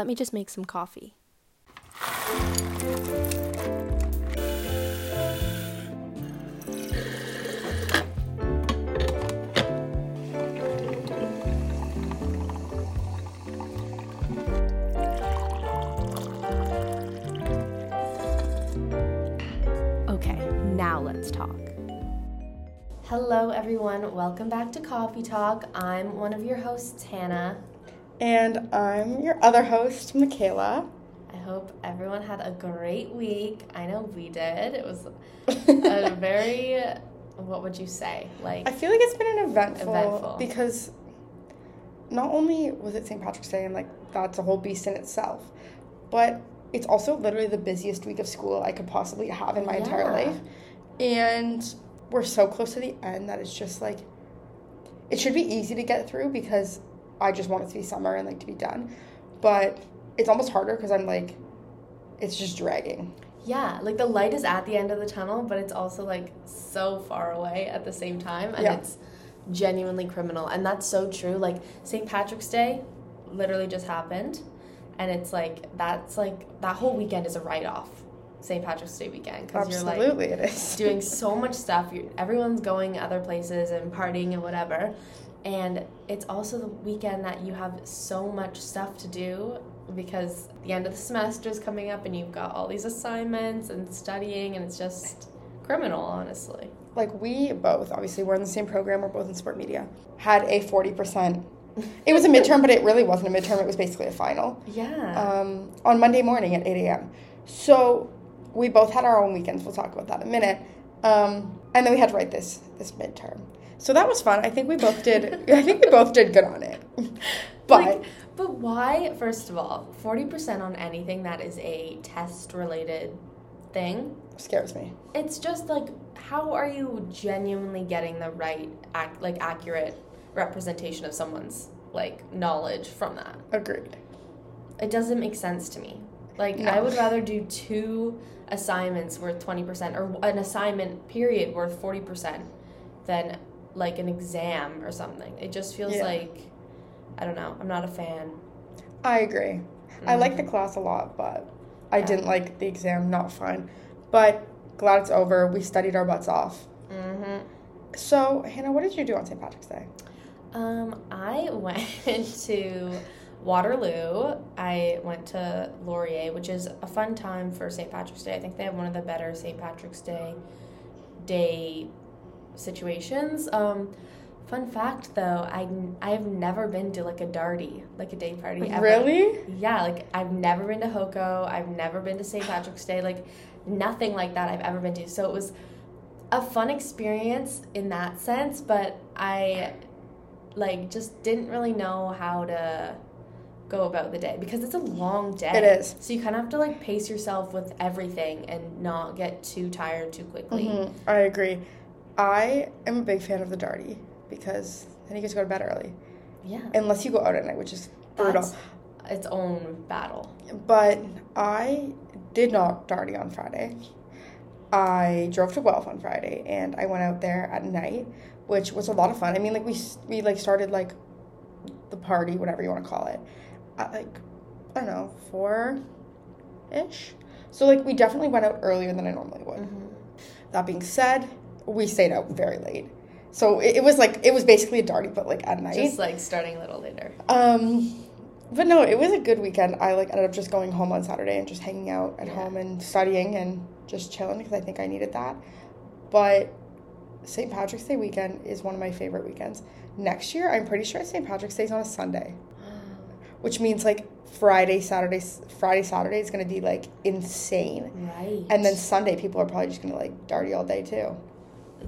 Let me just make some coffee. Okay, now let's talk. Hello, everyone. Welcome back to Coffee Talk. I'm one of your hosts, Hannah. And I'm your other host, Michaela. I hope everyone had a great week. I know we did. It was a very, what would you say? Like, I feel like it's been an eventful, Eventful. because not only was it St. Patrick's Day and like that's a whole beast in itself, but it's also literally the busiest week of school I could possibly have in my entire life. And we're so close to the end that it's just like it should be easy to get through because I just want it to be summer and like to be done. But it's almost harder because I'm like it's just dragging. yeah, like the light is at the end of the tunnel, but it's also like so far away at the same time. And Yeah. it's genuinely criminal. And that's so true. Like, St. Patrick's Day literally just happened. And it's like, that's like, that whole weekend is a write off. St. Patrick's Day weekend. Because you're like, Absolutely it is. doing so much stuff. you everyone's going other places and partying and whatever. And it's also the weekend that you have so much stuff to do because the end of the semester is coming up and you've got all these assignments and studying and it's just criminal, honestly. like we both obviously we're in the same program we're both in sport media had a 40% it was a midterm but it really wasn't a midterm it was basically a final Yeah. um, on monday morning at 8 a.m so we both had our own weekends we'll talk about that in a minute um, and then we had to write this this midterm so that was fun. I think we both did i think we both did good on it. But Like, but why, first of all, 40% on anything that is a test related thing? Scares me. It's just like how are you genuinely getting the right ac- like accurate representation of someone's like knowledge from that? Agreed. It doesn't make sense to me. Like No. i would rather do two assignments worth 20% or an assignment period worth 40% than like an exam or something it just feels Yeah. like i don't know i'm not a fan i agree i like the Mhm. class a lot but i Yeah. didn't like the exam not fun but glad it's over we studied our butts off mm-hmm. So, Hannah, what did you do on St. Patrick's Day? Um, I went to Waterloo. I went to Laurier, which is a fun time for St. Patrick's Day. I think they have one of the better St. Patrick's Day day situations. Um, fun fact though, I I have never been to like a darty, like a day party ever. Really? Yeah, like I've never been to Hoco. I've never been to St. Patrick's Day. Like nothing like that I've ever been to. So it was a fun experience in that sense, but I like just didn't really know how to go about the day because it's a long day. It is. So you kind of have to like pace yourself with everything and not get too tired too quickly. Mhm, I agree. I am a big fan of the Darty because then you get to go to bed early. Yeah. Unless you go out at night, which is brutal. That's its own battle. But I did not Darty on Friday. I drove to Guelph on Friday and I went out there at night, which was a lot of fun. I mean, like we we like started like the party, whatever you want to call it, at like I don't know four ish. So like we definitely went out earlier than I normally would. Mm-hmm. That being said, we stayed out very late. So it, it was like it was basically a darty, but like at night. Just like starting a little later. um, but no, it was a good weekend. I like ended up just going home on Saturday and just hanging out at Yeah. home and studying and just chilling because I think I needed that. But St. Patrick's Day weekend is one of my favorite weekends. Next year, I'm pretty sure St. Patrick's Day is on a Sunday, which means like Friday, Saturday, Friday, Saturday is gonna be like insane. Right. And then Sunday, people are probably just gonna like darty all day too.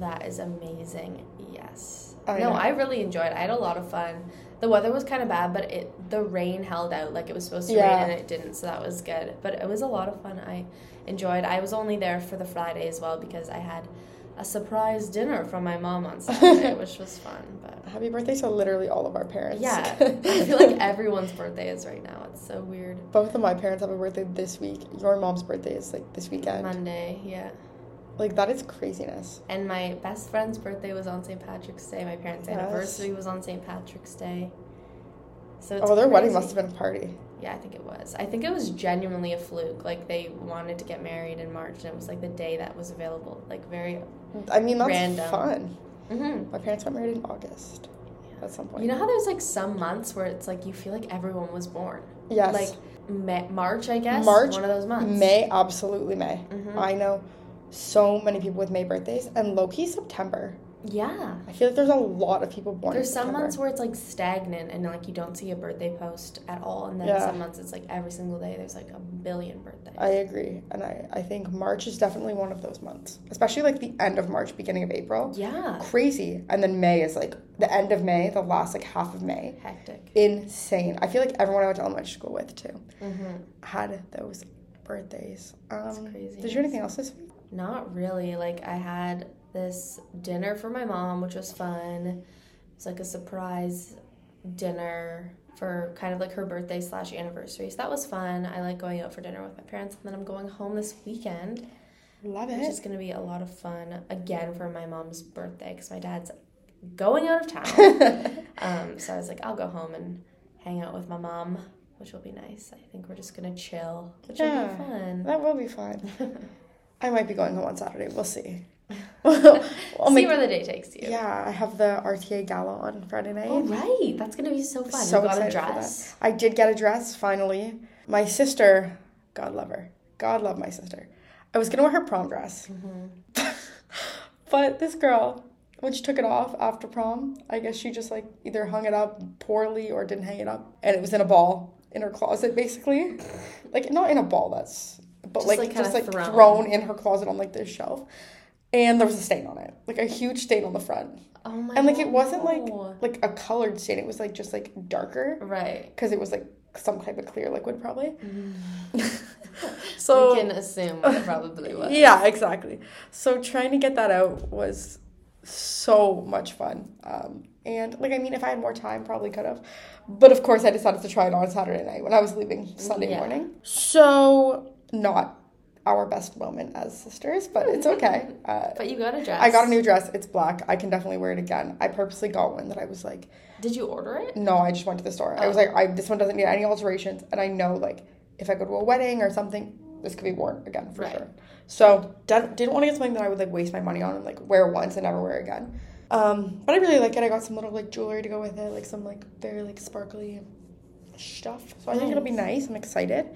That is amazing. Yes. I no, know. I really enjoyed it. I had a lot of fun. The weather was kind of bad, but it the rain held out like it was supposed to Yeah. rain and it didn't, so that was good. But it was a lot of fun. I enjoyed. I was only there for the Friday as well because I had a surprise dinner from my mom on Saturday, which was fun. But Happy birthday to literally all of our parents. yeah, I feel like everyone's birthday is right now. It's so weird. Both of my parents have a birthday this week. Your mom's birthday is like this weekend. Monday, yeah. Like that is craziness. And my best friend's birthday was on St. Patrick's Day. My parents' Yes. anniversary was on St. Patrick's Day. So it's oh, their wedding must have been a party. Yeah, I think it was. I think it was genuinely a fluke. Like they wanted to get married in March, and it was like the day that was available. Like very. I mean, that's Random. fun. hmm My parents got married in August at some point. You know how there's like some months where it's like you feel like everyone was born. yes. Like Ma- March, I guess. March, One of those months. May, absolutely May. Mhm. I know so many people with May birthdays, and Loki September. Yeah. I feel like there's a lot of people born. There's some September. months where it's like stagnant and like you don't see a birthday post at all, and then Yeah. some months it's like every single day there's like a billion birthdays. I agree, and I I think March is definitely one of those months, especially like the end of March, beginning of April. yeah. Crazy, and then May is like the end of May, the last like half of May. Hectic. Insane. I feel like everyone I went to elementary school with too hmm had those birthdays. Um, crazy. Did you do anything else this week? Not really. Like I had this dinner for my mom, which was fun. It's like a surprise dinner for kind of like her birthday slash anniversary. So that was fun. I like going out for dinner with my parents, and then I'm going home this weekend, Love which it. is just gonna be a lot of fun again for my mom's birthday because my dad's going out of town. um, so I was like, I'll go home and hang out with my mom, which will be nice. I think we're just gonna chill, which will be fun. that will be fun. I might be going home on Saturday. We'll see. I'll See make- where the day takes you. yeah, I have the RTA gala on Friday night. Oh right, that's gonna be so fun. So you got a dress. I did get a dress finally. My sister, God love her. God love my sister. I was gonna wear her prom dress. Mm-hmm. but this girl, when she took it off after prom, I guess she just like either hung it up poorly or didn't hang it up. And it was in a ball in her closet, basically. like not in a ball that's but Just, like, like, just like thrown. thrown in her closet on like this shelf. And there was a stain on it. Like a huge stain on the front. Oh my. And like it wasn't like like a colored stain, it was like just like darker right. because it was like some type of clear liquid probably. so we can assume what it probably was. yeah, exactly. So trying to get that out was so much fun. Um, and like I mean, if I had more time, probably could have. But of course, I decided to try it on Saturday night when I was leaving Sunday Yeah. morning. So not our best moment as sisters, but it's okay. Uh, But you got a dress. I got a new dress. It's black. I can definitely wear it again. I purposely got one that I was like, Did you order it? no, I just went to the store. I was Oh. like, I this one doesn't need any alterations, and I know like if I go to a wedding or something, this could be worn again for Right. sure. So didn't, didn't want to get something that I would like waste my money on and like wear once and never wear again. Um, but I really like it. I got some little like jewelry to go with it, like some like very like sparkly stuff. So I think it'll be nice. I'm excited.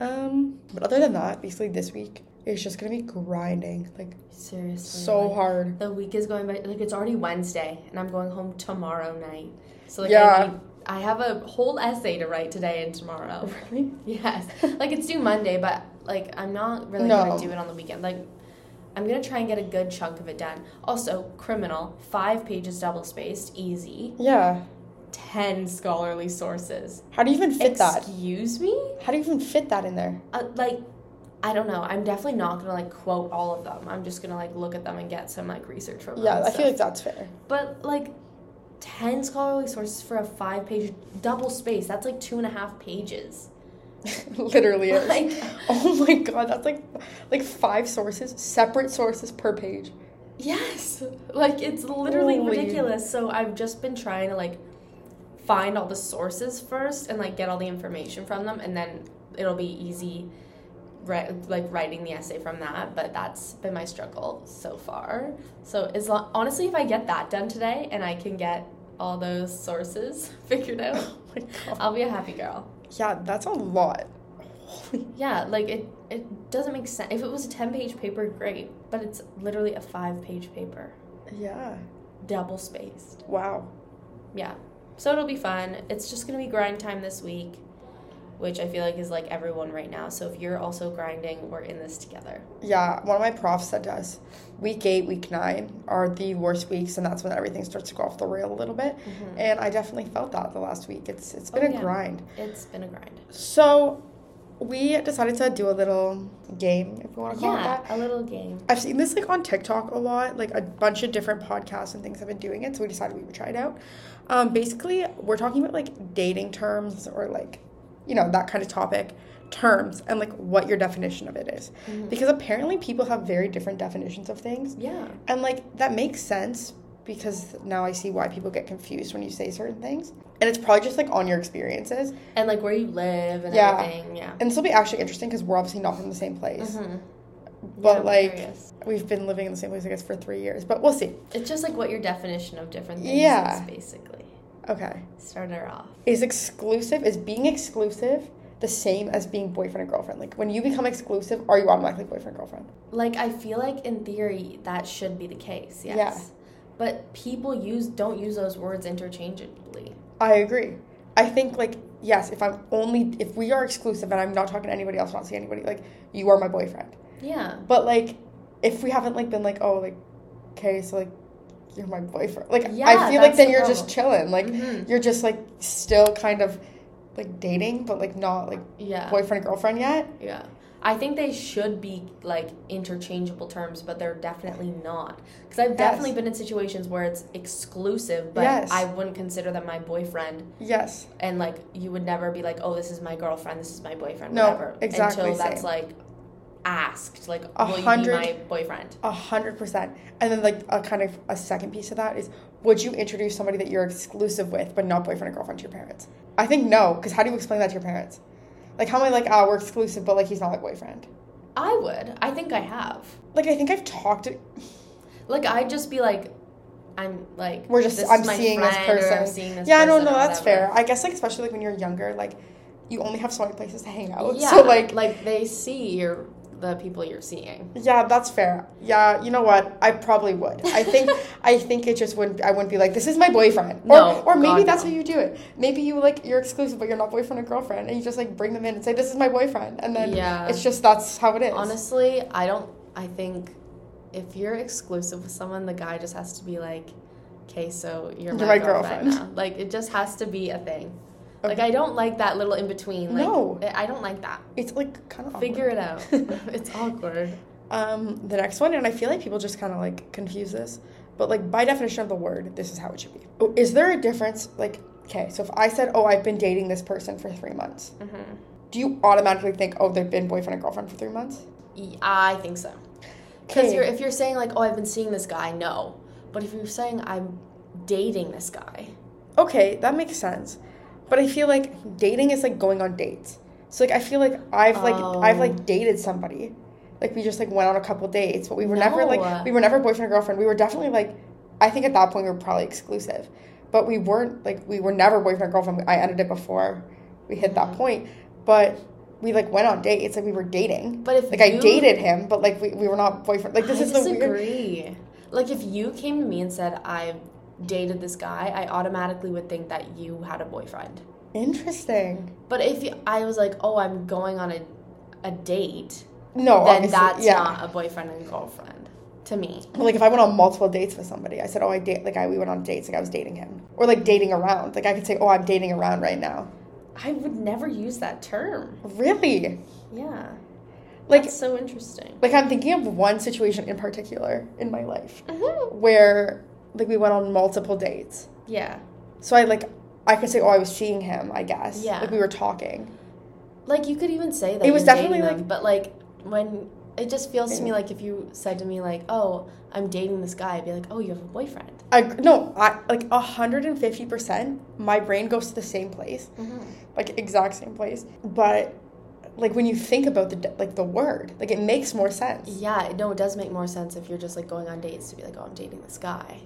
Um, but other than that, basically this week it's just gonna be grinding, like Seriously. so like, hard. The week is going by. Like it's already Wednesday, and I'm going home tomorrow night. So like Yeah. I, need- I have a whole essay to write today and tomorrow. Really? Yes. like it's due Monday, but like I'm not really No. gonna do it on the weekend. Like I'm gonna try and get a good chunk of it done. Also, criminal, five pages double spaced, easy. Yeah. Ten scholarly sources. How do you even fit that? Excuse me? How do you even fit that in there? Uh, like I don't know. I'm definitely not gonna like quote all of them. I'm just gonna like look at them and get some like research from them. Yeah, I feel like that's fair. But like, ten scholarly sources for a five-page double space. That's like two and a half pages. Literally is. Like, oh my god, that's like like five sources, separate sources per page. yes, like it's literally Holy. ridiculous. So I've just been trying to like find all the sources first and like get all the information from them, and then it'll be easy. Like writing the essay from that, but that's been my struggle so far. So as long, honestly, if I get that done today and I can get all those sources figured out, Oh. I'll be a happy girl. Yeah, that's a lot. Holy Yeah, like it it doesn't make sense. If it was a 10-page paper, great, but it's literally a 5-page paper, yeah. double spaced. Wow. Yeah. So it'll be fun. It's just going to be grind time this week, which I feel like is like everyone right now. So if you're also grinding, we're in this together. Yeah, one of my profs said to us, week eight, week nine are the worst weeks, and that's when everything starts to go off the rail a little bit. Mm-hmm. And I definitely felt that the last week. It's it's been Oh, a yeah. grind. It's been a grind. So we decided to do a little game, if you want to call it Yeah, that. a little game. I've seen this like on TikTok a lot. Like a bunch of different podcasts and things have been doing it, so we decided we would try it out. Um, basically, we're talking about like dating terms or like, you know, that kind of topic terms and like what your definition of it is. Because apparently people have very different definitions of things. Yeah. And like that makes sense because now I see why people get confused when you say certain things. And it's probably just like on your experiences. And like where you live and Yeah. everything. Yeah. And this will be actually interesting because we're obviously not from the same place. Mhm. But Yeah, like curious. we've been living in the same place, I guess, for three years. But we'll see. it's just like what your definition of different things Yeah. is, basically. Okay. Start her off. Is exclusive, is being exclusive the same as being boyfriend and girlfriend? Like when you become exclusive, are you automatically boyfriend girlfriend? Like I feel like in theory that should be the case. Yes. Yeah. But people use don't use those words interchangeably. I agree. I think like yes, if I'm only if we are exclusive and I'm not talking to anybody else, not seeing anybody, like you are my boyfriend. Yeah. But like if we haven't like been like, oh like okay, so like you're my boyfriend. Like Yeah, I feel like then the you're just chilling. Like Mhm. you're just like still kind of like dating, but like not like Yeah. boyfriend girlfriend yet. Yeah. I think they should be like interchangeable terms, but they're definitely not. Because I've Yes. definitely been in situations where it's exclusive, but Yes. I wouldn't consider them my boyfriend. Yes. And like, you would never be like, oh, this is my girlfriend, this is my boyfriend, No, whatever. exactly Until that's same. like asked, like, A will you be hundred- my boyfriend? A hundred percent. And then like a kind of a second piece of that is would you introduce somebody that you're exclusive with but not boyfriend or girlfriend to your parents? I think no, because how do you explain that to your parents? Like how am I like, ah, we're exclusive, but like he's not my boyfriend? I would. I think I have. Like I think I've talked to Like, I'd just be like, I'm like, we're just I'm seeing this friend. I'm seeing this yeah, no, person no, or that's fair. I guess like especially like when you're younger, like you only have so many places to hang out. Yeah, So like like they see your the people you're seeing. Yeah, that's fair. Yeah, you know what? I probably would. I think I think it just wouldn't I wouldn't be like, this is my boyfriend. Or No, or maybe God, that's no. how you do it. Maybe you like you're exclusive but you're not boyfriend or girlfriend and you just like bring them in and say, This is my boyfriend and then Yeah. it's just that's how it is. Honestly, I don't. I think if you're exclusive with someone, the guy just has to be like, "Okay, so you're, You're my, my girlfriend." girlfriend. now." Like it just has to be a thing. Like I don't like that little in between. Like, No. I don't like that. It's like kind of Figure it out. it's awkward. Um, the next one, and I feel like people just kind of like confuse this, but like by definition of the word, this is how it should be. Oh, Is there a difference? Like, okay, so if I said, "Oh, I've been dating this person for three months," hmm do you automatically think, "Oh, they've been boyfriend and girlfriend for three months"? I think so. Because you're if you're saying like, "Oh, I've been seeing this guy," no. But if you're saying I'm dating this guy, Okay, that makes sense. But I feel like dating is like going on dates. So like I feel like I've like I've Oh. like dated somebody. Like we just like went on a couple dates, but we were never like we were never boyfriend or girlfriend. We were definitely like I think at that point we were probably exclusive. But we weren't like we were never boyfriend or girlfriend. I ended it before we hit that Mhm. point. But we like went on dates, like we were dating. but if Like I you- dated him, but like we, we were not boyfriend. Like this I is the weird. Like if you came to me and said I've dated this guy, I automatically would think that you had a boyfriend. Interesting. But if you, I was like, oh, I'm going on a a date, No, then that's yeah. not a boyfriend and girlfriend to me. Like if I went on multiple dates with somebody, I said, "Oh, I date." Like I we went on dates, like I was dating him, or like dating around. Like I could say, "Oh, I'm dating around right now." I would never use that term. Really? Yeah, Like that's so interesting. like I'm thinking of one situation in particular in my life Mm-hmm. where like we went on multiple dates. Yeah, So I like I could say, "Oh, I was seeing him." I guess. Yeah. Like we were talking. like you could even say that It was definitely, them, like- but like when it just feels to me like if you said to me like, oh, I'm dating this guy, I'd be like, oh, you have a boyfriend. I no, I like hundred and fifty percent. My brain goes to the same place, Mm-hmm. like exact same place. But like when you think about the like the word, like it makes more sense. Yeah, no, it does make more sense if you're just like going on dates to be like, oh, I'm dating this guy.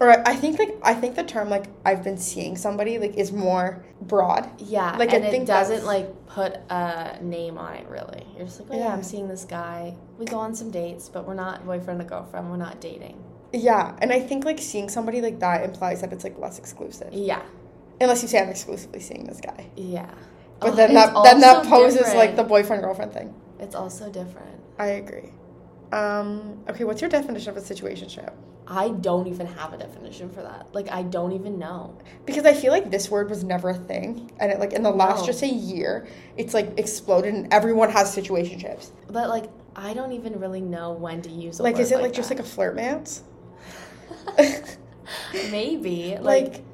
Or I think like I think the term like I've been seeing somebody like is more broad. Yeah, Like, I and it doesn't like put a name on it really. You're just like, oh yeah. Yeah. I'm seeing this guy. We go on some dates, but we're not boyfriend or girlfriend. We're not dating. Yeah, and I think like seeing somebody like that implies that it's like less exclusive. Yeah, Unless you say I'm exclusively seeing this guy. yeah. But Oh, then that then that poses like the boyfriend girlfriend thing. It's also different. I agree. Um okay, what's your definition of a situationship? I don't even have a definition for that. Like I don't even know. Because I feel like this word was never a thing, and it like in the last No. just a year, it's like exploded, and everyone has situationships. But like I don't even really know when to use a Like, is it like, just like a flirt mance? maybe like, like,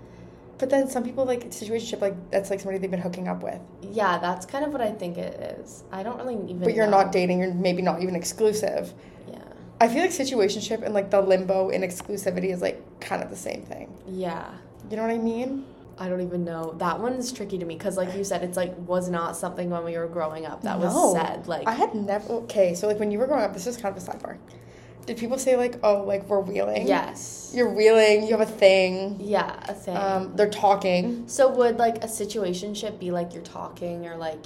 but then some people like situationship like that's like somebody they've been hooking up with, yeah, that's kind of what I think it is. I don't really even. but you're know. not dating, you're maybe not even exclusive. I feel like situationship and like the limbo in exclusivity is like kind of the same thing. Yeah. You know what I mean? I don't even know. That one's tricky to me because, like you said, it's like was not something when we were growing up that was No. said. Like, I had never. Okay, so like when you were growing up, this is kind of a sidebar. Did people say like, oh, like we're wheeling? yes, You're wheeling. You have a thing. yeah, a thing. Um, they're talking. so would like a situationship be like you're talking or like?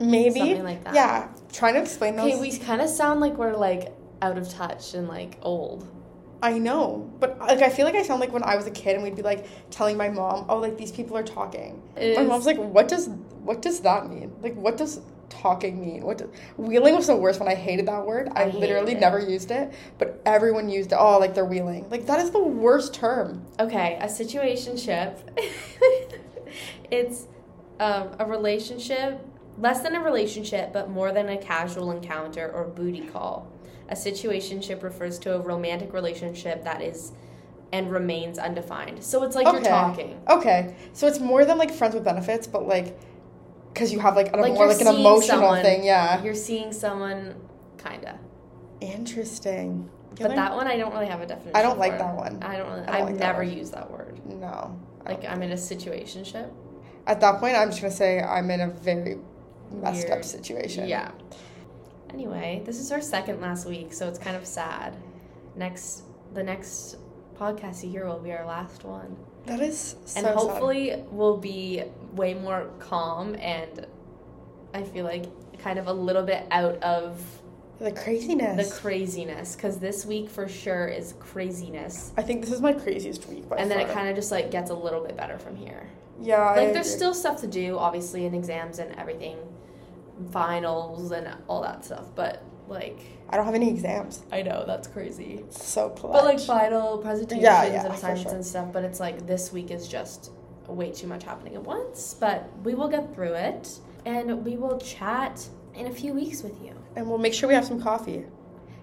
Maybe. Something like that. Yeah. Trying to explain those. Okay, we kind of sound like we're like out of touch and like old. I know, but like I feel like I sound like when I was a kid and we'd be like telling my mom, "Oh, like these people are talking." It my is- mom's like, "What does what does that mean? Like, what does talking mean? What do, wheeling was the worst one. I hated that word. I, I literally never used it, but everyone used it. Oh, like they're wheeling. Like that is the worst term. Okay, a situationship. it's um, a relationship, less than a relationship, but more than a casual encounter or booty call. A situationship refers to a romantic relationship that is and remains undefined. So it's like you're talking. Okay, so it's more than like friends with benefits, but like because you have like, a Like more like an emotional someone. thing. Yeah. You're seeing someone, kinda. Interesting. But that one I don't really have a definition. I don't like for. that one. I don't really. I I've like never one. used that word. no. Like I'm in a situationship. At that point, I'm just gonna say I'm in a very messed up situation. Yeah. Anyway, this is our second last week, so it's kind of sad. Next, the next podcast you hear will be our last one, That is so and sad. hopefully we'll be way more calm and I feel like kind of a little bit out of the craziness. the craziness because this week for sure is craziness, I think this is my craziest week by and then it kind of just like gets a little bit better from here. yeah. I Like there's agree. still stuff to do, obviously, in exams and everything, finals and all that stuff, but like. I don't have any exams. I know that's crazy. It's so clutch. But like final presentations Yeah, yeah, and assignments sure. and stuff. But it's like this week is just way too much happening at once. But we will get through it, and we will chat in a few weeks with you. and we'll make sure we have some coffee.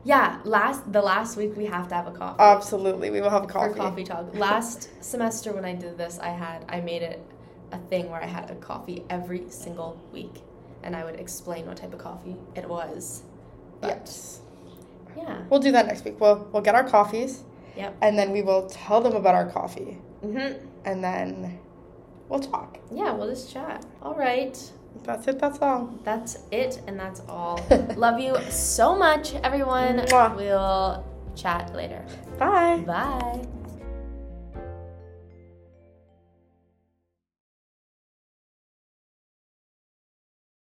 Yeah, last the last week we have to have a coffee. Absolutely, we will have a coffee. coffee talk. Last semester when I did this, I had I made it a thing where I had a coffee every single week, and I would explain what type of coffee it was. But Yes. yeah. We'll do that next week. We'll we'll get our coffees. Yep. And then we will tell them about our coffee, Mhm. and then we'll talk. Yeah, we'll just chat. All right. That's it. That's all. That's it, and that's all. Love you so much, everyone. Mwah. We'll chat later. Bye. Bye.